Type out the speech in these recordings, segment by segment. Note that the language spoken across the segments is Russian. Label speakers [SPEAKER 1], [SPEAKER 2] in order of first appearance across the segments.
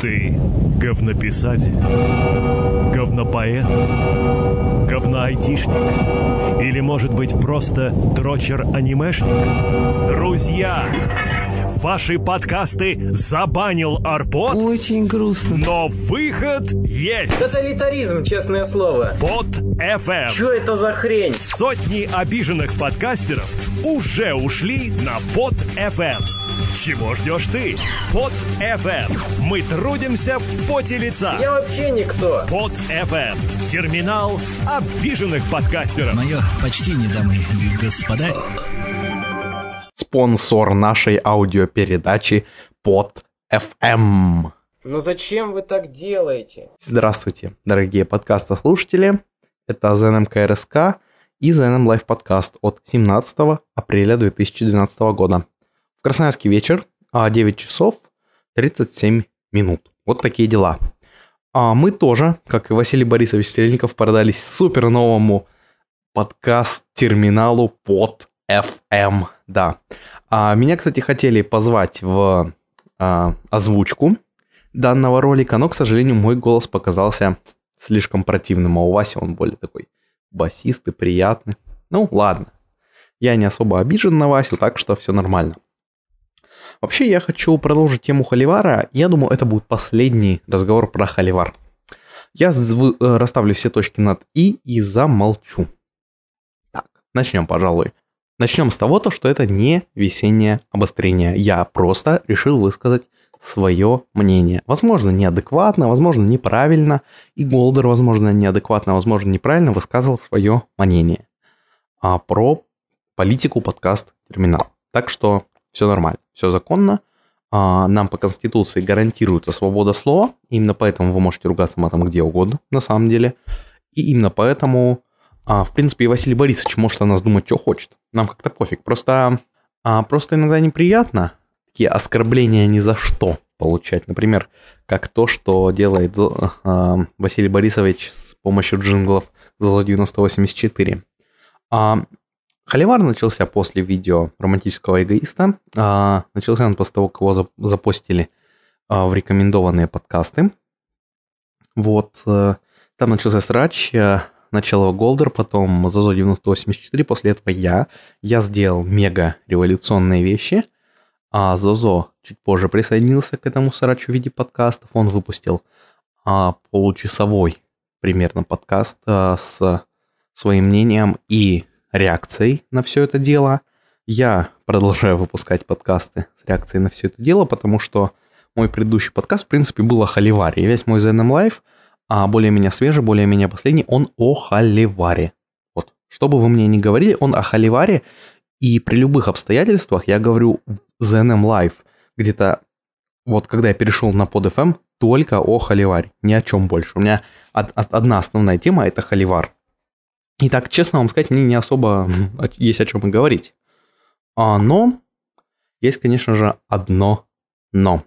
[SPEAKER 1] Ты говнописатель, говнопоэт, говноайтишник или, может быть, просто дрочер-анимешник? Друзья, ваши подкасты забанил Арпод,
[SPEAKER 2] Очень грустно.
[SPEAKER 1] но выход есть.
[SPEAKER 3] Тоталитаризм, честное слово.
[SPEAKER 1] Под FM.
[SPEAKER 3] Чё это за хрень?
[SPEAKER 1] Сотни обиженных подкастеров уже ушли на Под FM. Чего ждешь ты? Под FM. Мы трудимся в поте лица.
[SPEAKER 3] Я вообще никто.
[SPEAKER 1] Под FM. Терминал обиженных подкастеров.
[SPEAKER 4] Мое почтение, дамы и господа.
[SPEAKER 5] Спонсор нашей аудиопередачи под FM.
[SPEAKER 3] Ну зачем вы так делаете?
[SPEAKER 5] Здравствуйте, дорогие подкастослушатели. Это ЗНМКРСК и ЗНМ Лайв подкаст от 17 апреля 2012 года. В Красноярске вечер, а 9 часов 37 минут. Вот такие дела. А мы тоже, как и Василий Борисович Стрельников, продались супер новому подкаст-терминалу под FM. Да. А меня, кстати, хотели позвать в а, озвучку данного ролика, но, к сожалению, мой голос показался слишком противным, а у Васи он более такой басистый, приятный. Ну, ладно. Я не особо обижен на Васю, так что все нормально. Вообще, я хочу продолжить тему Холивара. Я думаю, это будет последний разговор про Холивар. Я э, расставлю все точки над «и» и замолчу. Так, начнем, пожалуй. Начнем с того, то, что это не весеннее обострение. Я просто решил высказать свое мнение. Возможно, неадекватно, возможно, неправильно. И Голдер, возможно, неадекватно, возможно, неправильно высказывал свое мнение а, про политику подкаст терминал. Так что все нормально, все законно. А, нам по Конституции гарантируется свобода слова. Именно поэтому вы можете ругаться матом где угодно, на самом деле. И именно поэтому, а, в принципе, и Василий Борисович может о нас думать, что хочет. Нам как-то пофиг. Просто, а, просто иногда неприятно такие оскорбления ни за что получать. Например, как то, что делает а, Василий Борисович с помощью джинглов за 9084. А, Холивар начался после видео романтического эгоиста. А, начался он после того, как его зап- запостили а, в рекомендованные подкасты. Вот. э, Там начался срач. э, Начало Голдер, потом Зазо 9084, после этого я. Я сделал мега революционные вещи. А Зозо чуть позже присоединился к этому срачу в виде подкастов. Он выпустил а, получасовой примерно подкаст а, с своим мнением и реакцией на все это дело. Я продолжаю выпускать подкасты с реакцией на все это дело, потому что мой предыдущий подкаст, в принципе, был о Холиваре. И весь мой ZNM Live, а более-менее свежий, более-менее последний, он о Холиваре. Вот. Что бы вы мне ни говорили, он о Холиваре. И при любых обстоятельствах я говорю ZNM Live, где-то вот когда я перешел на под FM, только о Холиваре, ни о чем больше. У меня од- од- одна основная тема это Холивар. И так, честно вам сказать, мне не особо есть о чем и говорить. А, но есть, конечно же, одно но.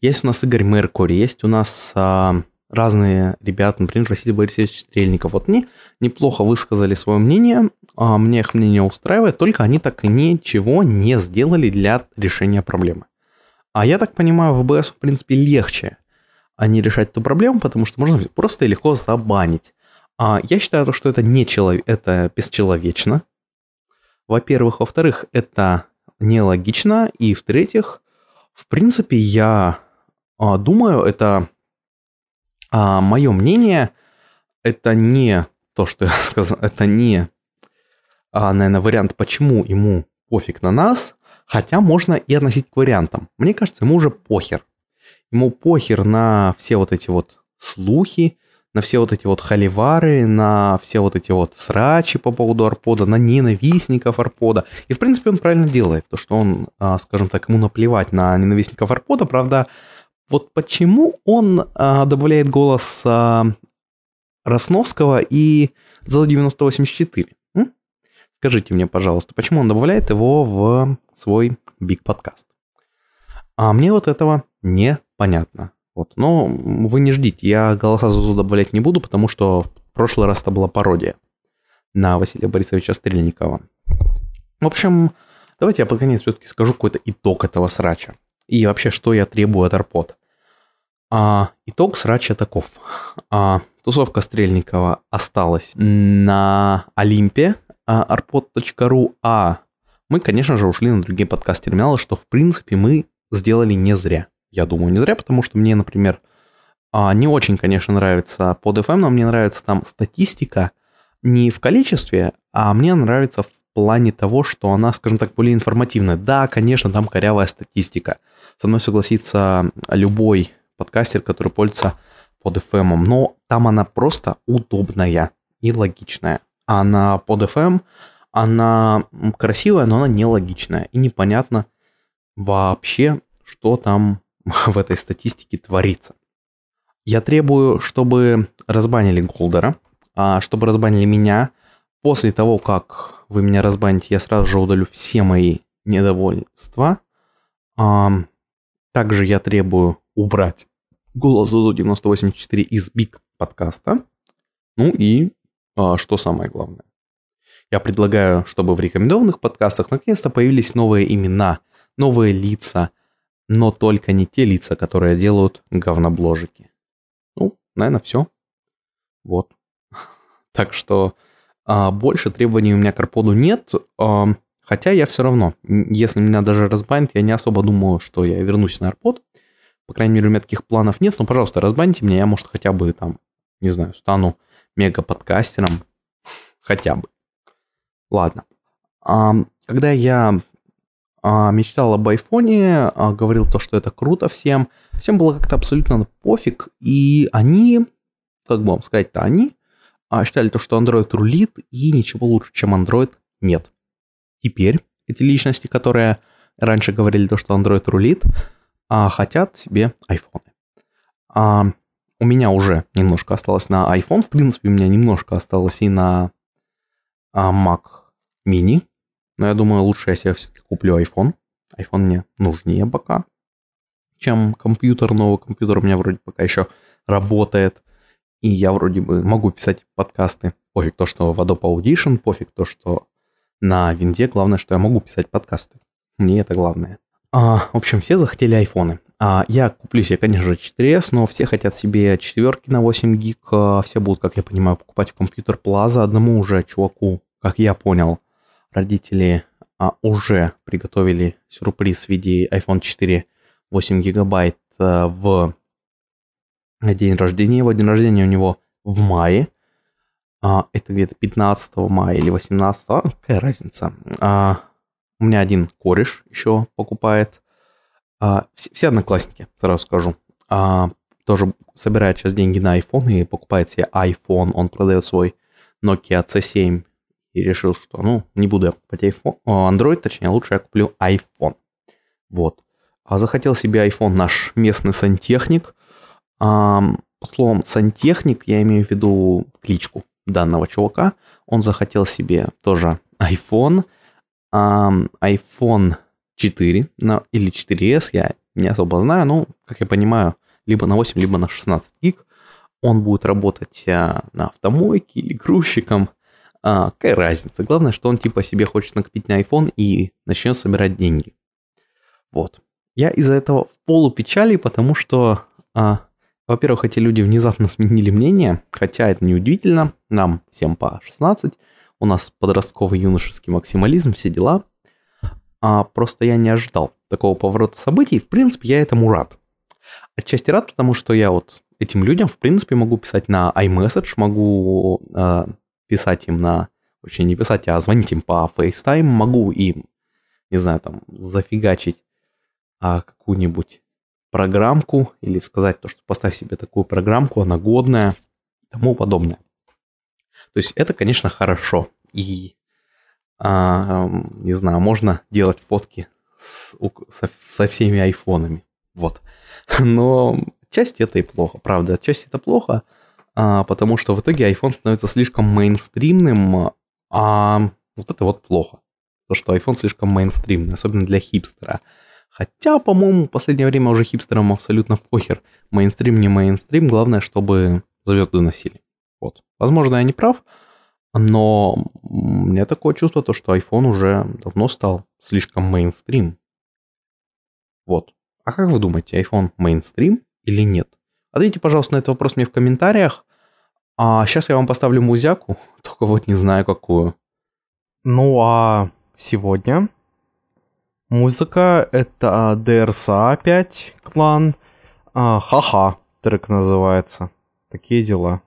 [SPEAKER 5] Есть у нас Игорь Меркурий, есть у нас а, разные ребята, например, Василий Борисович Стрельников. Вот они неплохо высказали свое мнение, а, мне их мнение устраивает, только они так ничего не сделали для решения проблемы. А я так понимаю, в БС, в принципе, легче а не решать эту проблему, потому что можно просто и легко забанить. А я считаю, что это не челов... это бесчеловечно. Во-первых. Во-вторых, это нелогично. И в-третьих, в принципе, я а, думаю, это а, мое мнение, это не то, что я сказал, это не, а, наверное, вариант, почему ему пофиг на нас, хотя можно и относить к вариантам. Мне кажется, ему уже похер. Ему похер на все вот эти вот слухи, на все вот эти вот холивары, на все вот эти вот срачи по поводу Арпода, на ненавистников Арпода. И, в принципе, он правильно делает, то, что он, а, скажем так, ему наплевать на ненавистников Арпода. Правда, вот почему он а, добавляет голос а, Росновского и за 9084? М? Скажите мне, пожалуйста, почему он добавляет его в свой биг подкаст? А мне вот этого непонятно. Вот. Но вы не ждите, я голоса Зузу добавлять не буду, потому что в прошлый раз это была пародия на Василия Борисовича Стрельникова. В общем, давайте я под конец все-таки скажу какой-то итог этого срача. И вообще, что я требую от Арпод. А, итог срача таков. А, тусовка Стрельникова осталась на Олимпе а, arpod.ru, а мы, конечно же, ушли на другие подкаст-терминалы, что, в принципе, мы сделали не зря. Я думаю, не зря, потому что мне, например, а, не очень, конечно, нравится под FM, но мне нравится там статистика не в количестве, а мне нравится в плане того, что она, скажем так, более информативная. Да, конечно, там корявая статистика. Со мной согласится любой подкастер, который пользуется под FM, но там она просто удобная и логичная. А на под FM она красивая, но она нелогичная. И непонятно вообще, что там в этой статистике творится. Я требую, чтобы разбанили Голдера, а чтобы разбанили меня. После того, как вы меня разбаните, я сразу же удалю все мои недовольства. Также я требую убрать голос Зузу 984 из Биг подкаста. Ну и а, что самое главное. Я предлагаю, чтобы в рекомендованных подкастах наконец-то появились новые имена, новые лица, но только не те лица, которые делают говнобложики. Ну, наверное, все. Вот. Так что а, больше требований у меня к Арподу нет. А, хотя я все равно, если меня даже разбанят, я не особо думаю, что я вернусь на Арпод. По крайней мере, у меня таких планов нет. Но, пожалуйста, разбаньте меня, я, может, хотя бы там, не знаю, стану мега-подкастером. Хотя бы. Ладно. А, когда я а, мечтал об айфоне, а, говорил то, что это круто всем, всем было как-то абсолютно пофиг, и они, как бы вам сказать-то, они а, считали то, что Android рулит, и ничего лучше, чем Android, нет. Теперь эти личности, которые раньше говорили то, что Android рулит, а, хотят себе айфоны. А, у меня уже немножко осталось на iPhone, в принципе, у меня немножко осталось и на а, Mac Mini, но я думаю, лучше я себе все-таки куплю iPhone. iPhone мне нужнее пока, чем компьютер. Новый компьютер у меня вроде пока еще работает. И я вроде бы могу писать подкасты. Пофиг то, что в Adobe Audition, пофиг то, что на винде. Главное, что я могу писать подкасты. Мне это главное. А, в общем, все захотели айфоны. А, я куплю себе, конечно же, 4S, но все хотят себе четверки на 8 гиг. А, все будут, как я понимаю, покупать в компьютер Plaza. Одному уже чуваку, как я понял, родители а, уже приготовили сюрприз в виде iPhone 4 8 гигабайт а, в день рождения. Его день рождения у него в мае. А, это где-то 15 мая или 18. А, какая разница? А, у меня один кореш еще покупает. А, все, все одноклассники, сразу скажу. А, тоже собирает сейчас деньги на iPhone и покупает себе iPhone. Он продает свой Nokia C7 и решил, что, ну, не буду я покупать iPhone, Android, точнее, лучше я куплю iPhone. Вот. А захотел себе iPhone наш местный сантехник. А, словом, сантехник, я имею в виду кличку данного чувака. Он захотел себе тоже iPhone – iPhone 4 на, или 4S, я не особо знаю, но, как я понимаю, либо на 8, либо на 16 гиг. Он будет работать а, на автомойке или грузчиком. А, какая разница? Главное, что он типа себе хочет накопить на iPhone и начнет собирать деньги. Вот. Я из-за этого в полупечали, потому что, а, во-первых, эти люди внезапно сменили мнение, хотя это неудивительно, нам всем по 16, у нас подростковый юношеский максимализм, все дела. А просто я не ожидал такого поворота событий. В принципе, я этому рад. Отчасти рад, потому что я вот этим людям, в принципе, могу писать на iMessage, могу э, писать им на... Вообще не писать, а звонить им по FaceTime, могу им, не знаю, там, зафигачить а, какую-нибудь программку или сказать то, что поставь себе такую программку, она годная и тому подобное. То есть это, конечно, хорошо. И, а, не знаю, можно делать фотки с, со, со всеми айфонами. Вот. Но часть это и плохо, правда. Часть это плохо, а, потому что в итоге iPhone становится слишком мейнстримным, а вот это вот плохо. То, что iPhone слишком мейнстримный, особенно для хипстера. Хотя, по-моему, в последнее время уже хипстерам абсолютно похер. Мейнстрим, не мейнстрим, главное, чтобы звезды носили. Вот. Возможно, я не прав, но у меня такое чувство, то, что iPhone уже давно стал слишком мейнстрим. Вот. А как вы думаете, iPhone мейнстрим или нет? Ответьте, пожалуйста, на этот вопрос мне в комментариях. А сейчас я вам поставлю музяку, только вот не знаю какую. Ну а сегодня музыка это DRSA опять клан. А, Ха-ха трек называется. Такие дела.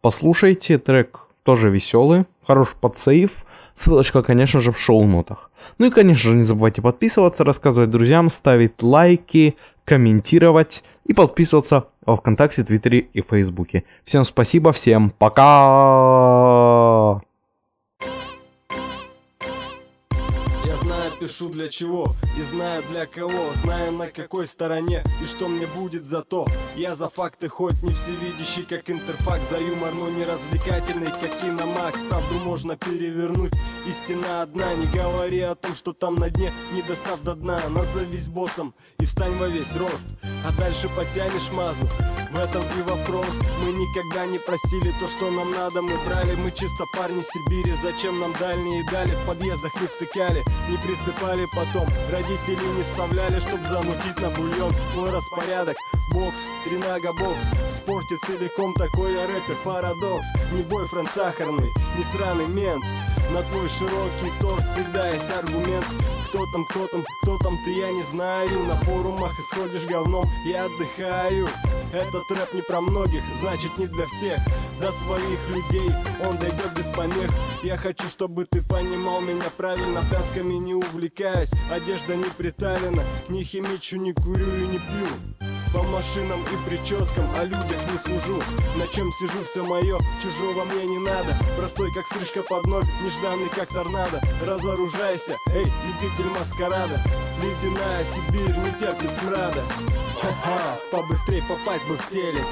[SPEAKER 5] Послушайте, трек тоже веселый, хороший подсейв. Ссылочка, конечно же, в шоу-нотах. Ну и, конечно же, не забывайте подписываться, рассказывать друзьям, ставить лайки, комментировать и подписываться во Вконтакте, Твиттере и Фейсбуке. Всем спасибо, всем пока!
[SPEAKER 2] Пишу для чего и знаю для кого. Знаю на какой стороне и что мне будет за то. Я за факты хоть не всевидящий, как интерфакт За юмор, но не развлекательный, как киномакс. Правду можно перевернуть, истина одна. Не говори о том, что там на дне, не достав до дна. Назовись боссом и встань во весь рост. А дальше подтянешь мазу, в этом и вопрос. Мы никогда не просили то, что нам надо. Мы брали, мы чисто парни Сибири. Зачем нам дальние дали, в подъездах не втыкали Не присыпали. Потом, родители не вставляли Чтоб замутить на бульон. Мой распорядок, бокс, тринага бокс. В спорте целиком такой я рэпер, парадокс. Не бойфренд сахарный, не сраный мент. На твой широкий торс всегда есть аргумент кто там, кто там, кто там, ты я не знаю. На форумах исходишь говном, я отдыхаю. Этот рэп не про многих, значит не для всех. До своих людей он дойдет без помех. Я хочу, чтобы ты понимал меня правильно Плясками не увлекаюсь, одежда не приталена Не химичу, не курю и не пью по машинам и прическам, о людях не сужу. На чем сижу, все мое, чужого мне не надо. Простой, как стрижка под ноль, нежданный, как торнадо. Разоружайся, эй, любитель маскарада. Ледяная Сибирь не терпит смрада. Ха-ха, побыстрей попасть бы в телек.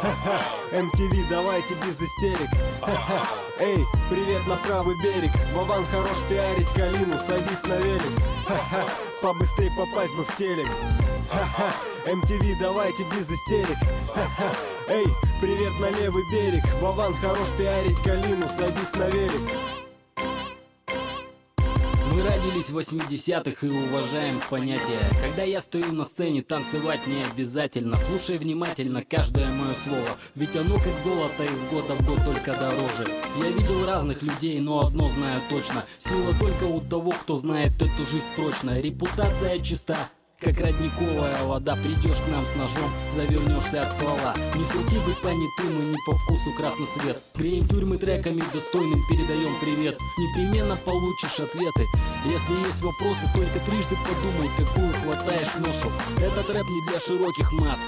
[SPEAKER 2] Ха-ха, MTV, давайте без истерик. Ха-ха, эй, привет на правый берег. Вован хорош пиарить Калину, садись на велик. Ха-ха, побыстрей попасть бы в телек Ха-ха, MTV, давайте без истерик. Эй, привет на левый берег. Вован хорош пиарить Калину, садись на велик.
[SPEAKER 6] Мы родились в 80-х и уважаем понятие Когда я стою на сцене, танцевать не обязательно. Слушай внимательно каждое мое слово. Ведь оно как золото из года в год только дороже. Я видел разных людей, но одно знаю точно. Сила только у того, кто знает эту жизнь прочно. Репутация чиста, как родниковая вода Придешь к нам с ножом, завернешься от ствола. Не с руки быть понятым и не по вкусу красный свет. Греем тюрьмы треками, достойным передаем привет. Непременно получишь ответы. Если есть вопросы, только трижды подумай, какую хватаешь ношу. Этот рэп не для широких масс.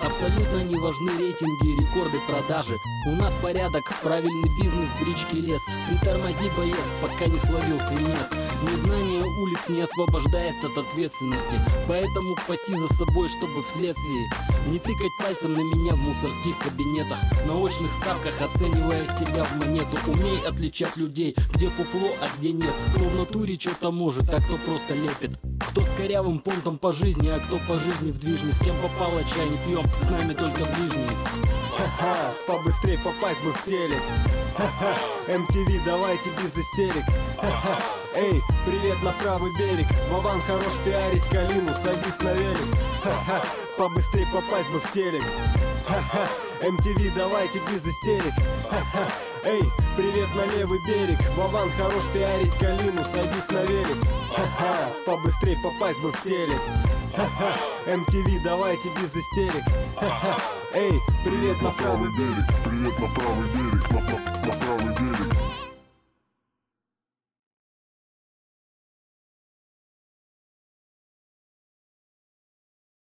[SPEAKER 6] Абсолютно не важны рейтинги, рекорды продажи. У нас порядок, правильный бизнес, брички лес. Притормози, боец, пока не словил свинец Незнание улиц не освобождает от ответственности. Поэтому паси за собой, чтобы вследствие Не тыкать пальцем на меня в мусорских кабинетах. На очных ставках, оценивая себя в монету. Умей отличать людей, где фуфло, а где нет. Кто в натуре что-то может, а кто просто лепит. Кто с корявым понтом по жизни, а кто по жизни в движне. С кем попало, чай не пьем, с нами только ближние
[SPEAKER 2] Ха-ха, побыстрей попасть бы в телек. Ха-ха, MTV, давайте без истерик. Ха-ха, эй, привет на правый берег. Вован хорош пиарить Калину, садись на велик. Ха-ха, побыстрей попасть бы в телек. Ха-ха, MTV, давайте без истерик. Ха-ха, эй, привет на левый берег. Вован хорош пиарить Калину, садись на велик. Ха-ха, побыстрей попасть бы в телек. Ха-ха, MTV, давайте без истерик. Ха-ха, эй, привет на
[SPEAKER 7] правый берег, привет на правый берег, на, на, на правый берег.